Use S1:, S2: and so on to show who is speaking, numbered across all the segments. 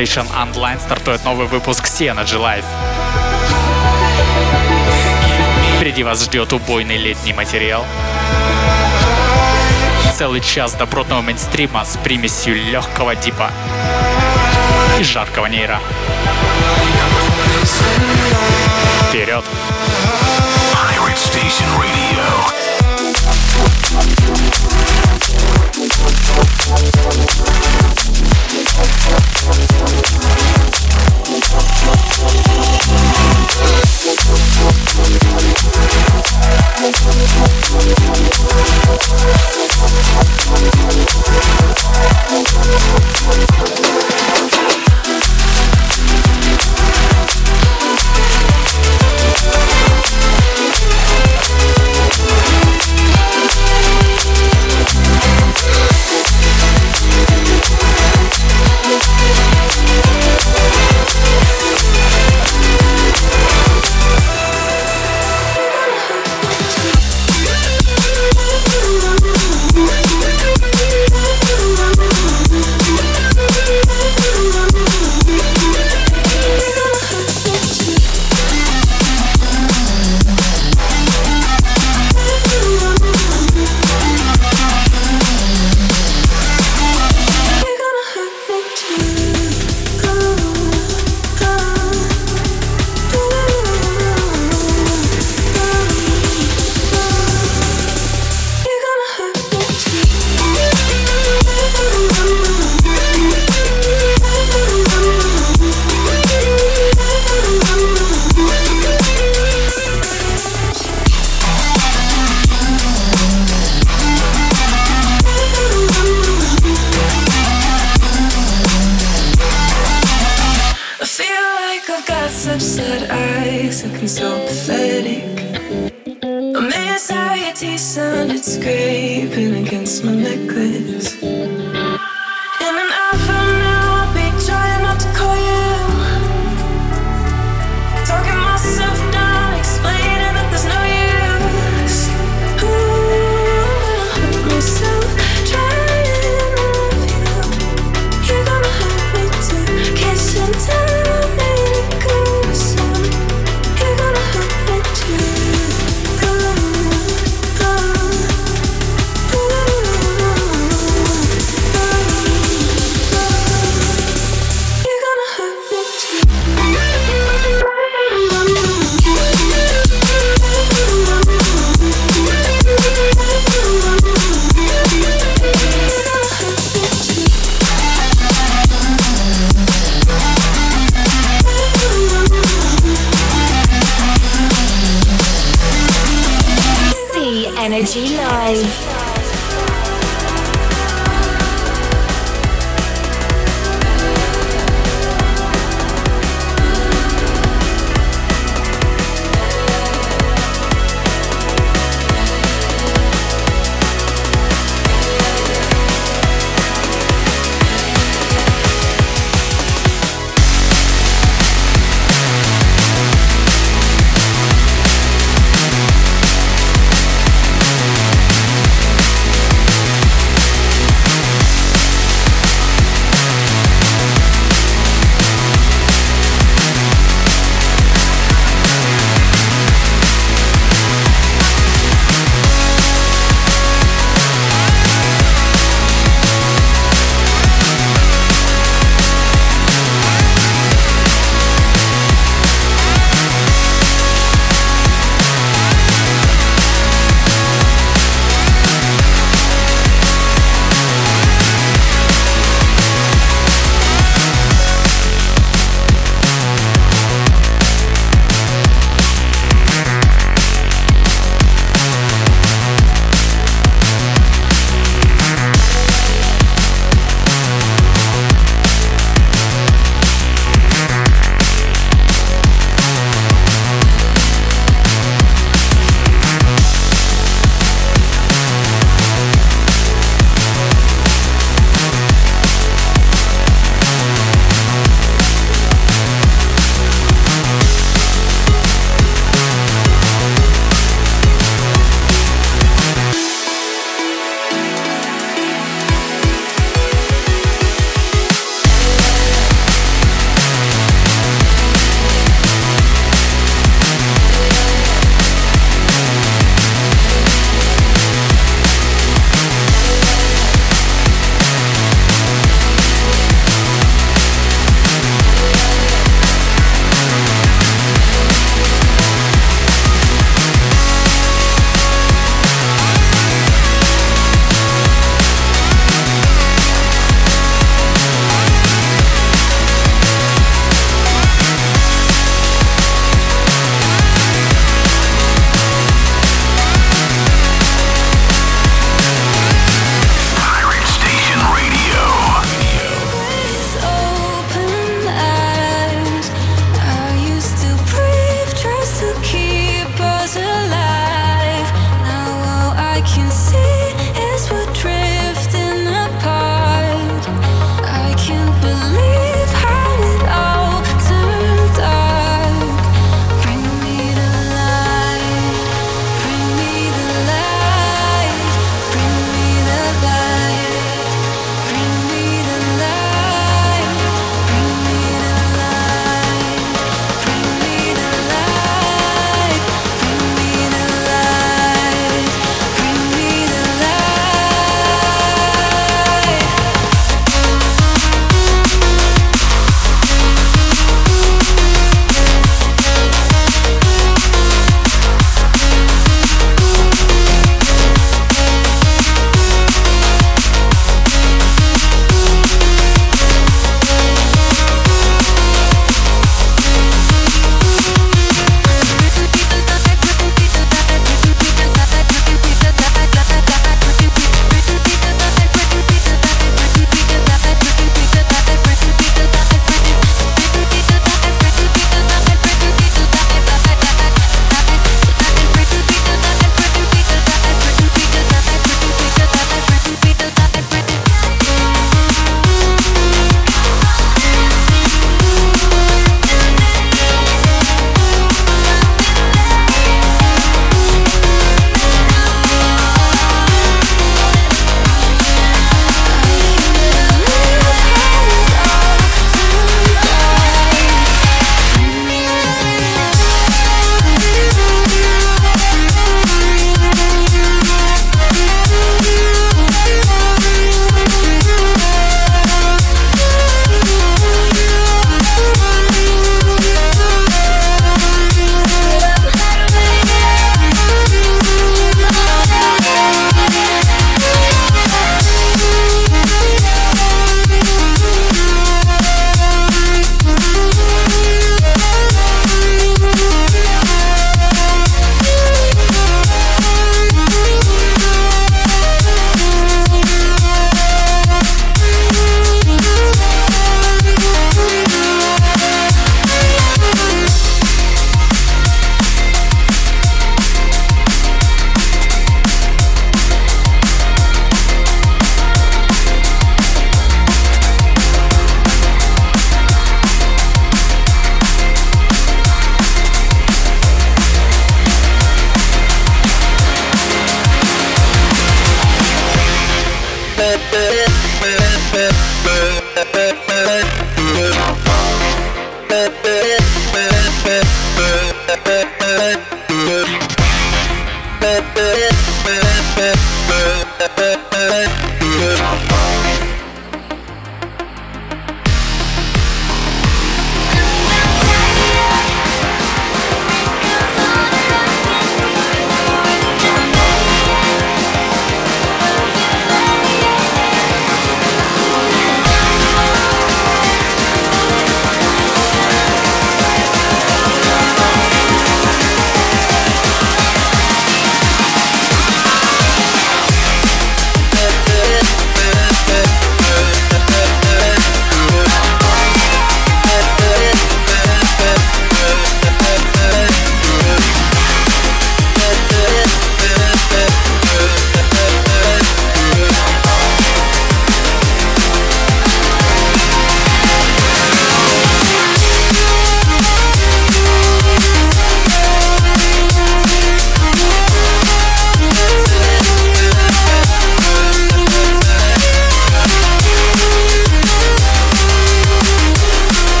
S1: Station Online стартует новый выпуск Synergy Life. Впереди вас ждет убойный летний материал. Целый час добротного мейнстрима с примесью легкого дипа и жаркого нейра. Вперед! Station Radio. Thank you.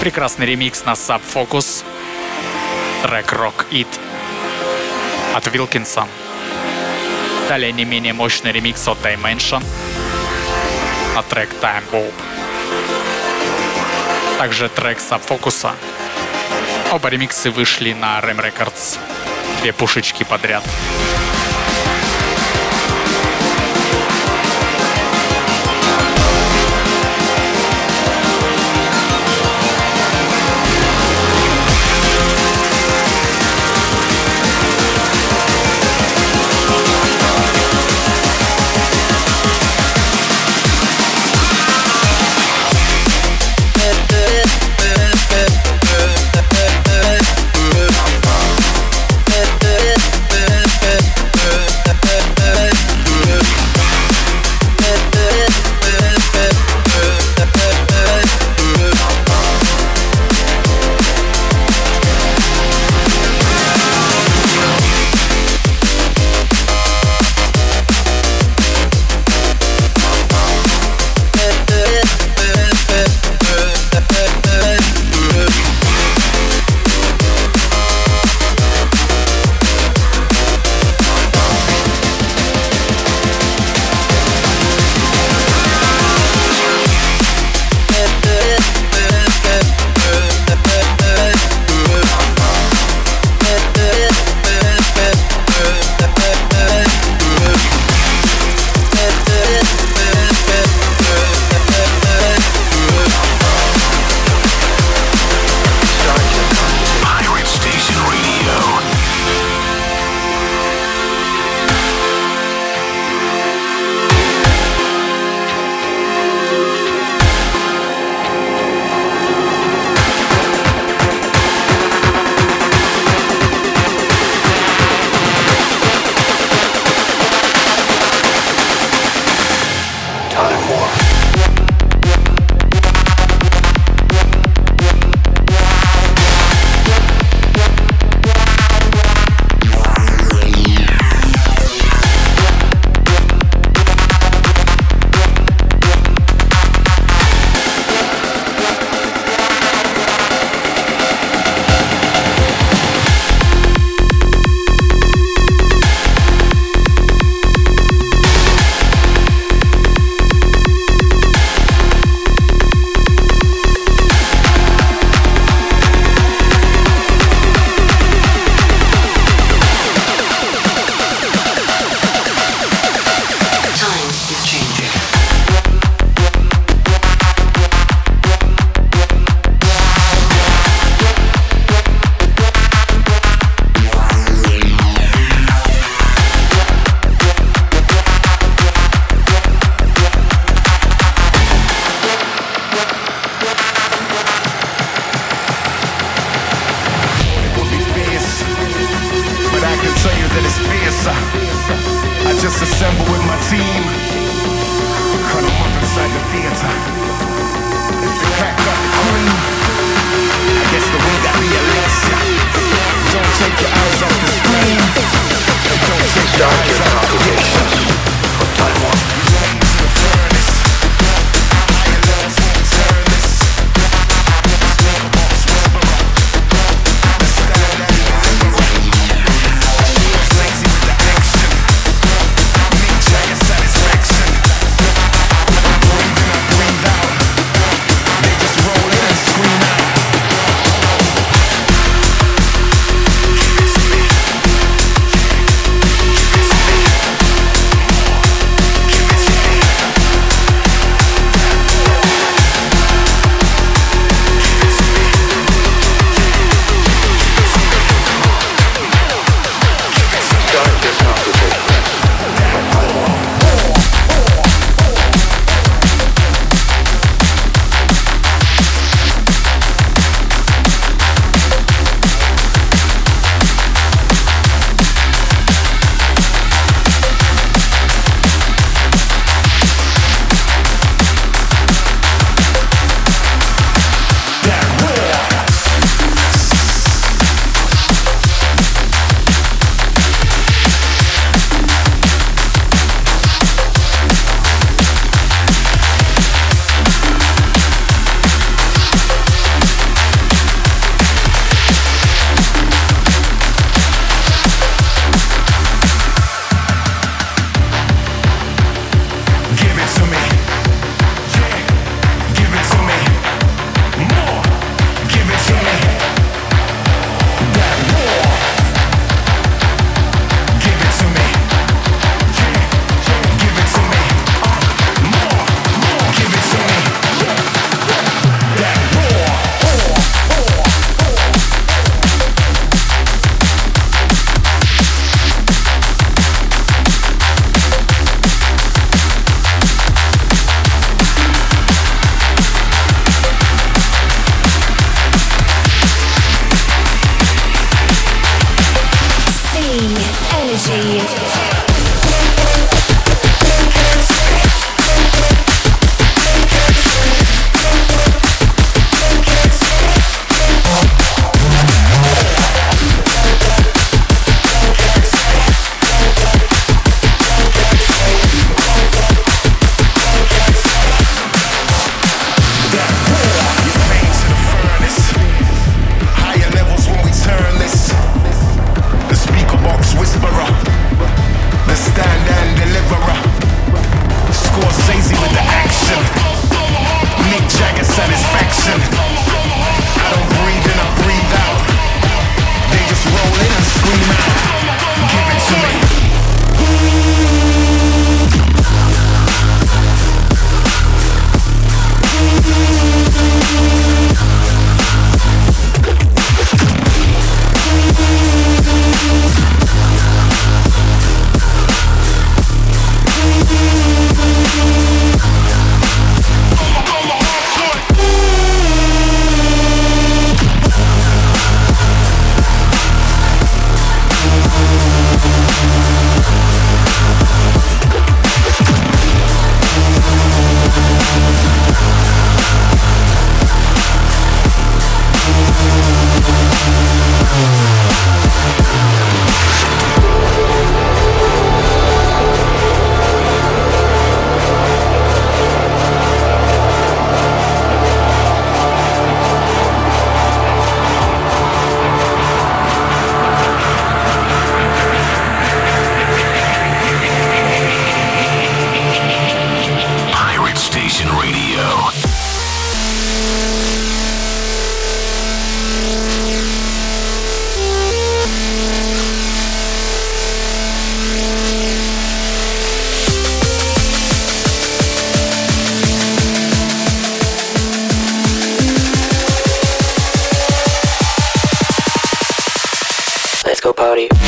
S2: Прекрасный ремикс на Sub Focus. Трек Rock It от Wilkinson. Далее не менее мощный ремикс от Dimension на трек Time Warp. Также трек Focus. Оба ремиксы вышли на Ram Records. Две пушечки подряд.
S3: party.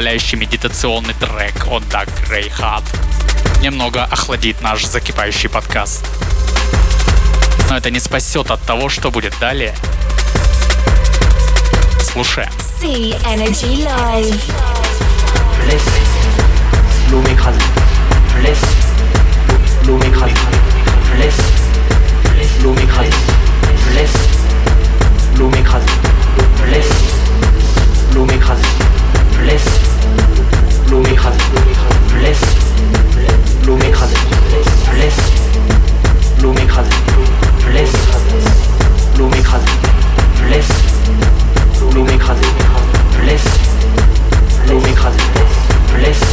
S2: Расслабляющий медитационный трек от Doug Greyhat немного охладит наш закипающий подкаст. Но это не спасет от того, что будет далее. Слушаем.
S4: See Energy Live.
S5: Bless, m'écrase. Bless, écrasée, blesse, l'eau m'écrasée, blesse, l'eau m'écrasée, blesse, l'eau m'écrasée, blesse, l'eau m'écrasée, blesse, l'eau m'écrasée, blesse,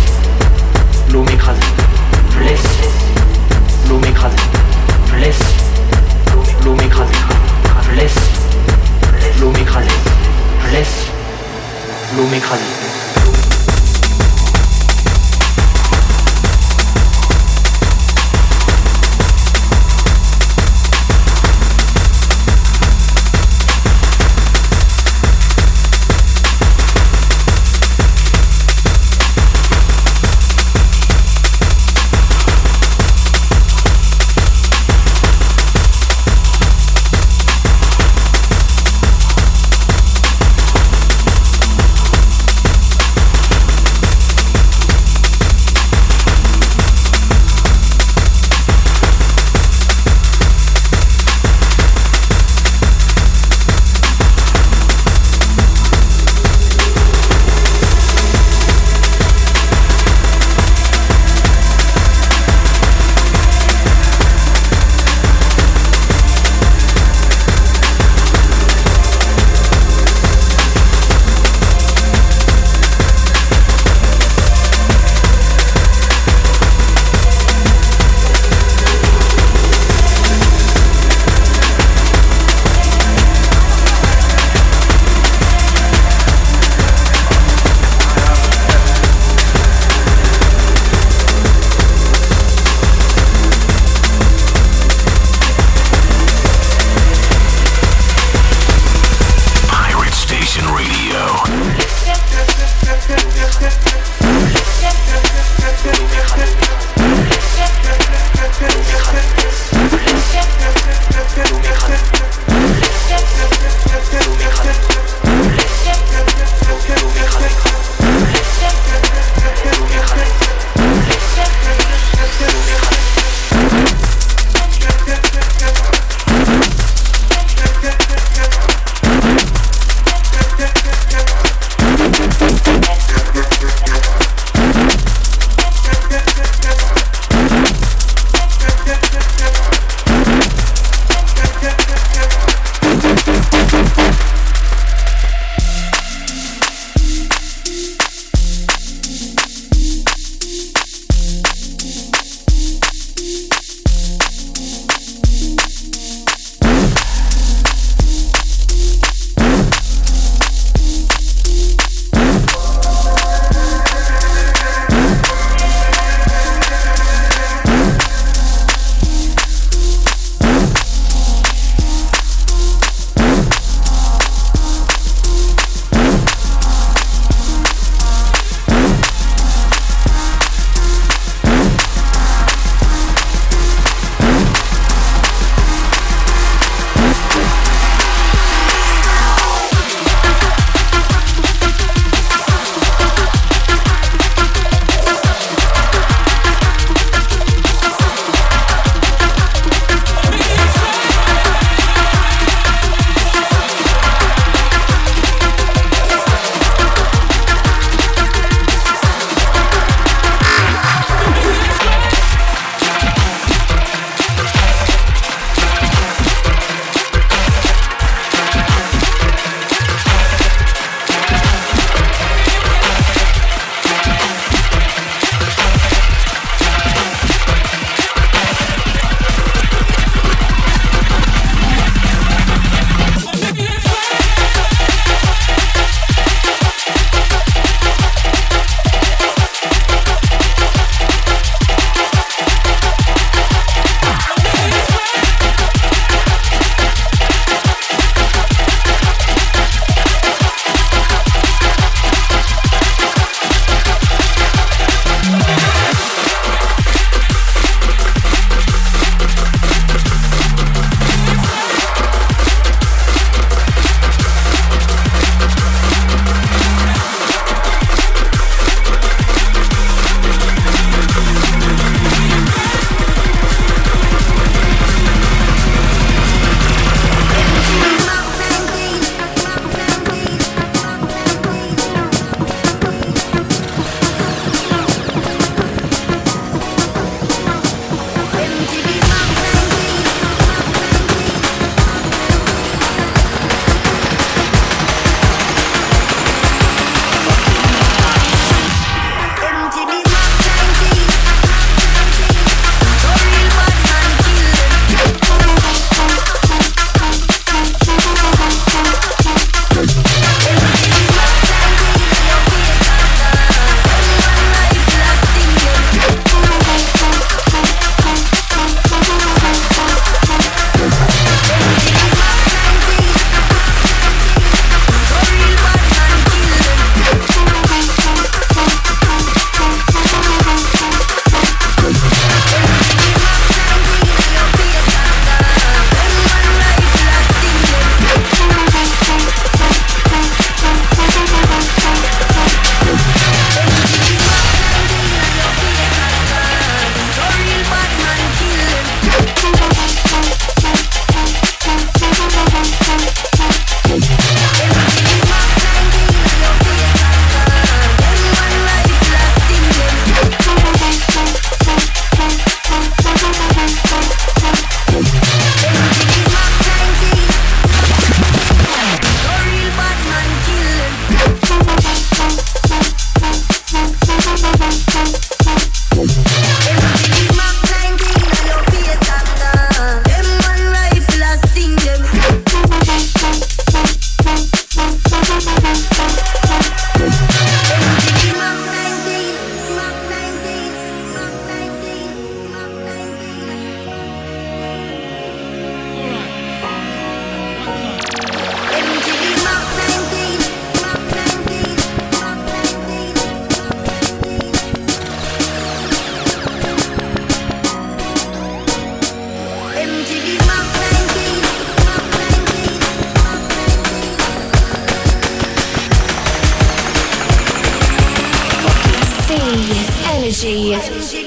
S5: l'eau m'écrasée, blesse, l'eau m'écrasée, blesse, l'eau m'écrasée, blesse, l'eau m'écrasée, blesse, l'eau
S4: m'écrasée.
S6: Energy.
S7: Energy.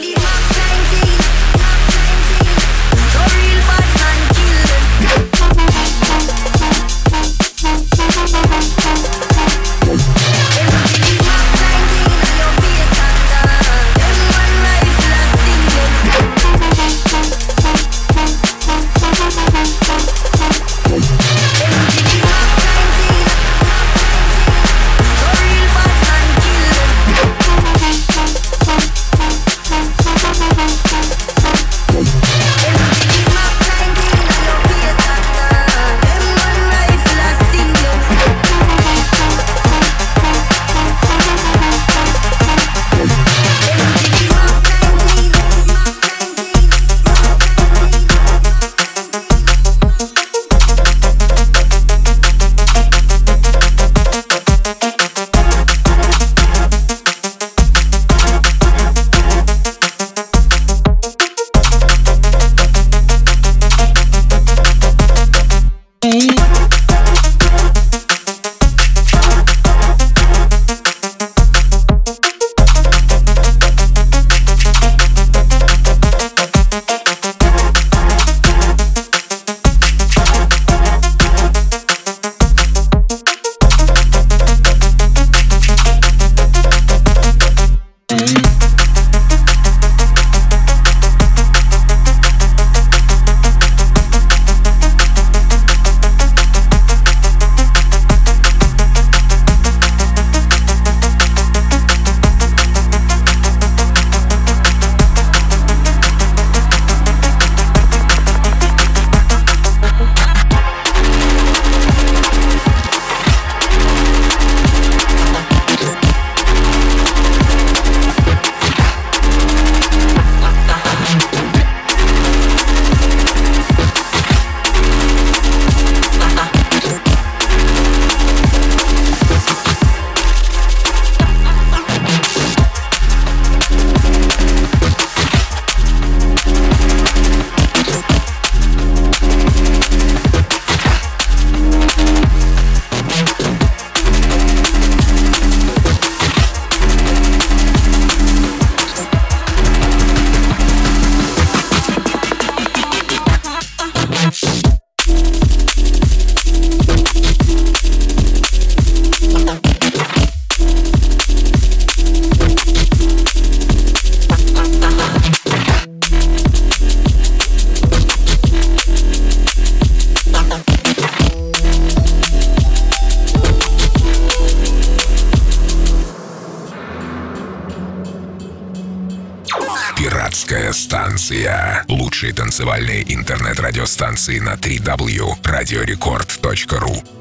S7: Танцевальные интернет-радиостанции на 3W radiorecord.ru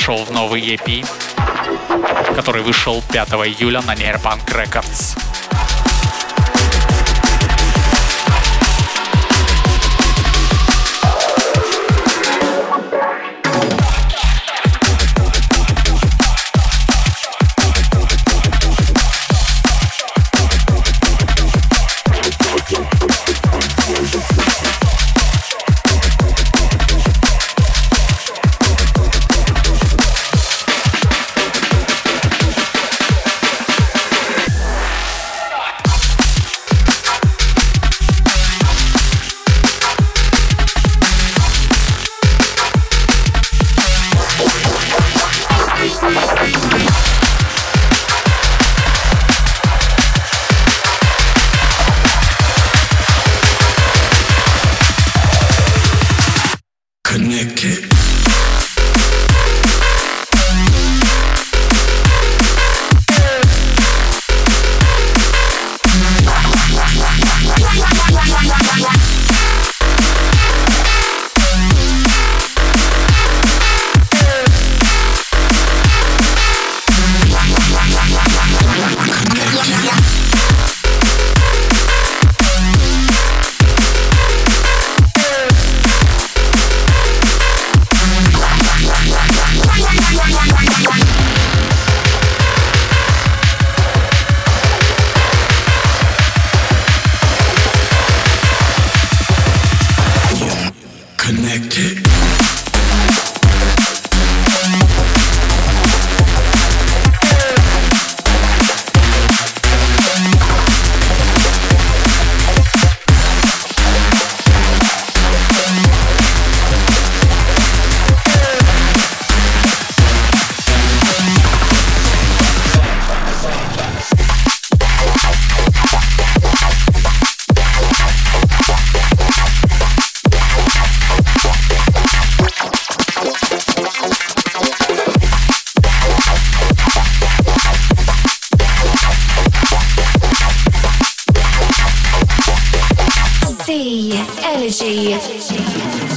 S8: вошел в новый EP, который вышел 5 июля на Nearpunk Records.
S2: Thank you.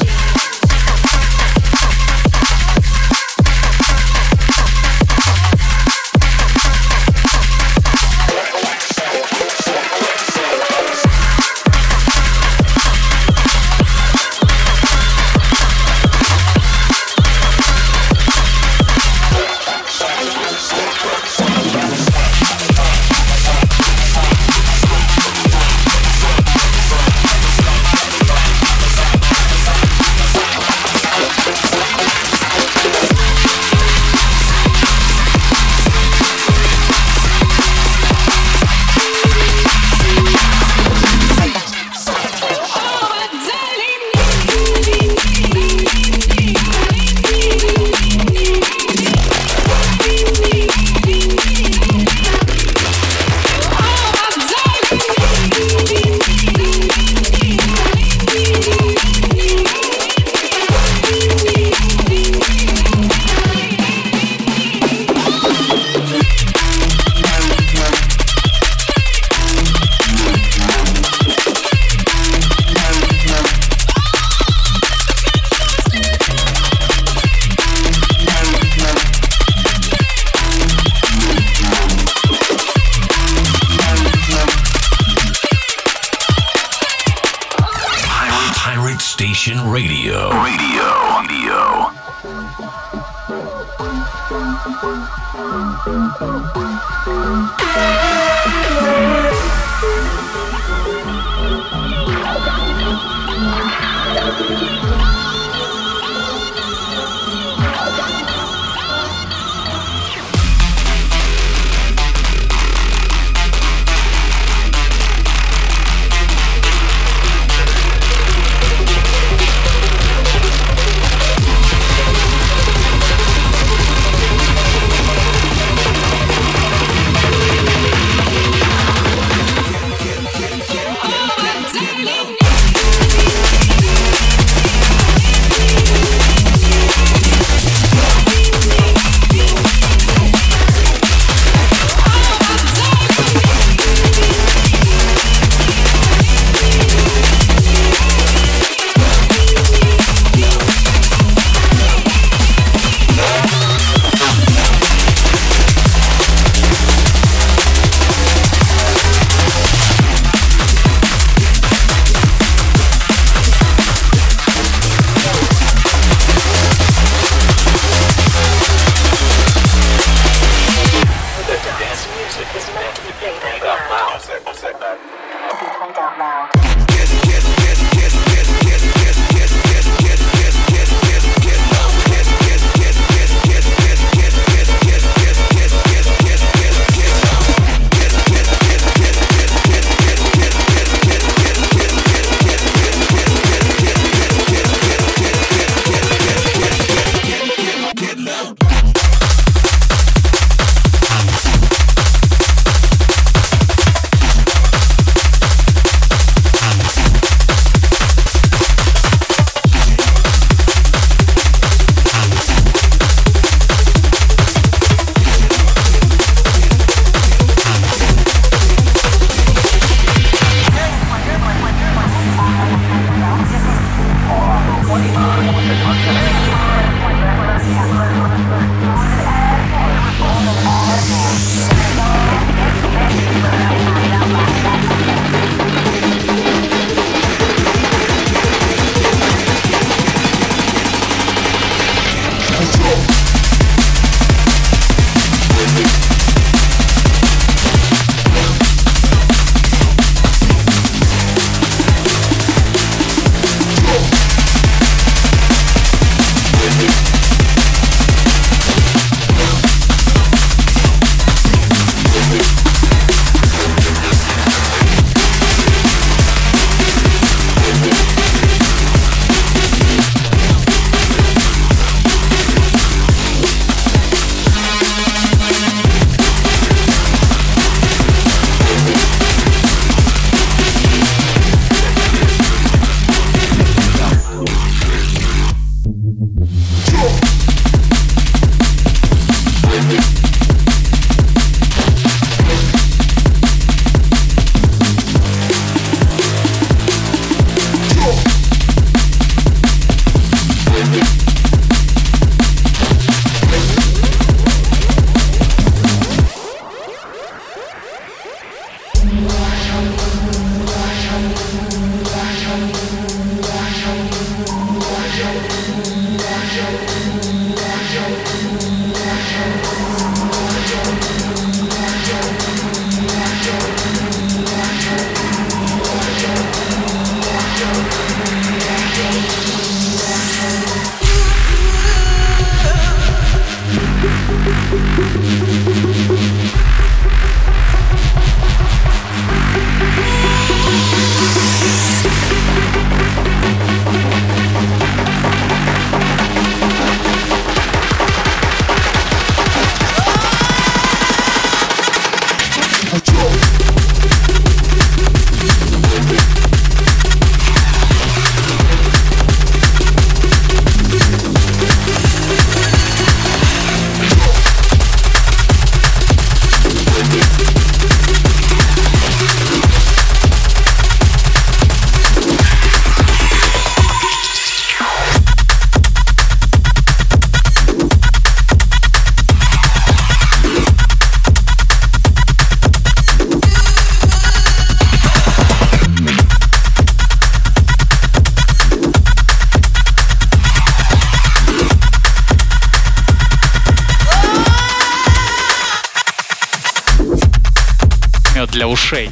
S2: Ушей.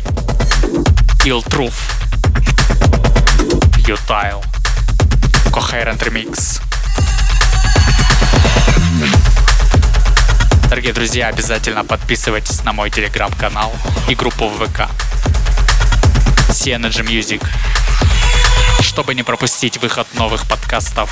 S2: Ill Truth. Futile. Coherent Remix. Дорогие друзья, обязательно подписывайтесь на мой телеграм-канал и группу в ВК. Sea Energy Music. Чтобы не пропустить выход новых подкастов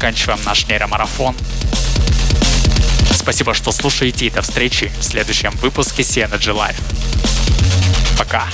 S2: заканчиваем наш нейромарафон. Спасибо, что слушаете и до встречи в следующем выпуске Synergy Live. Пока.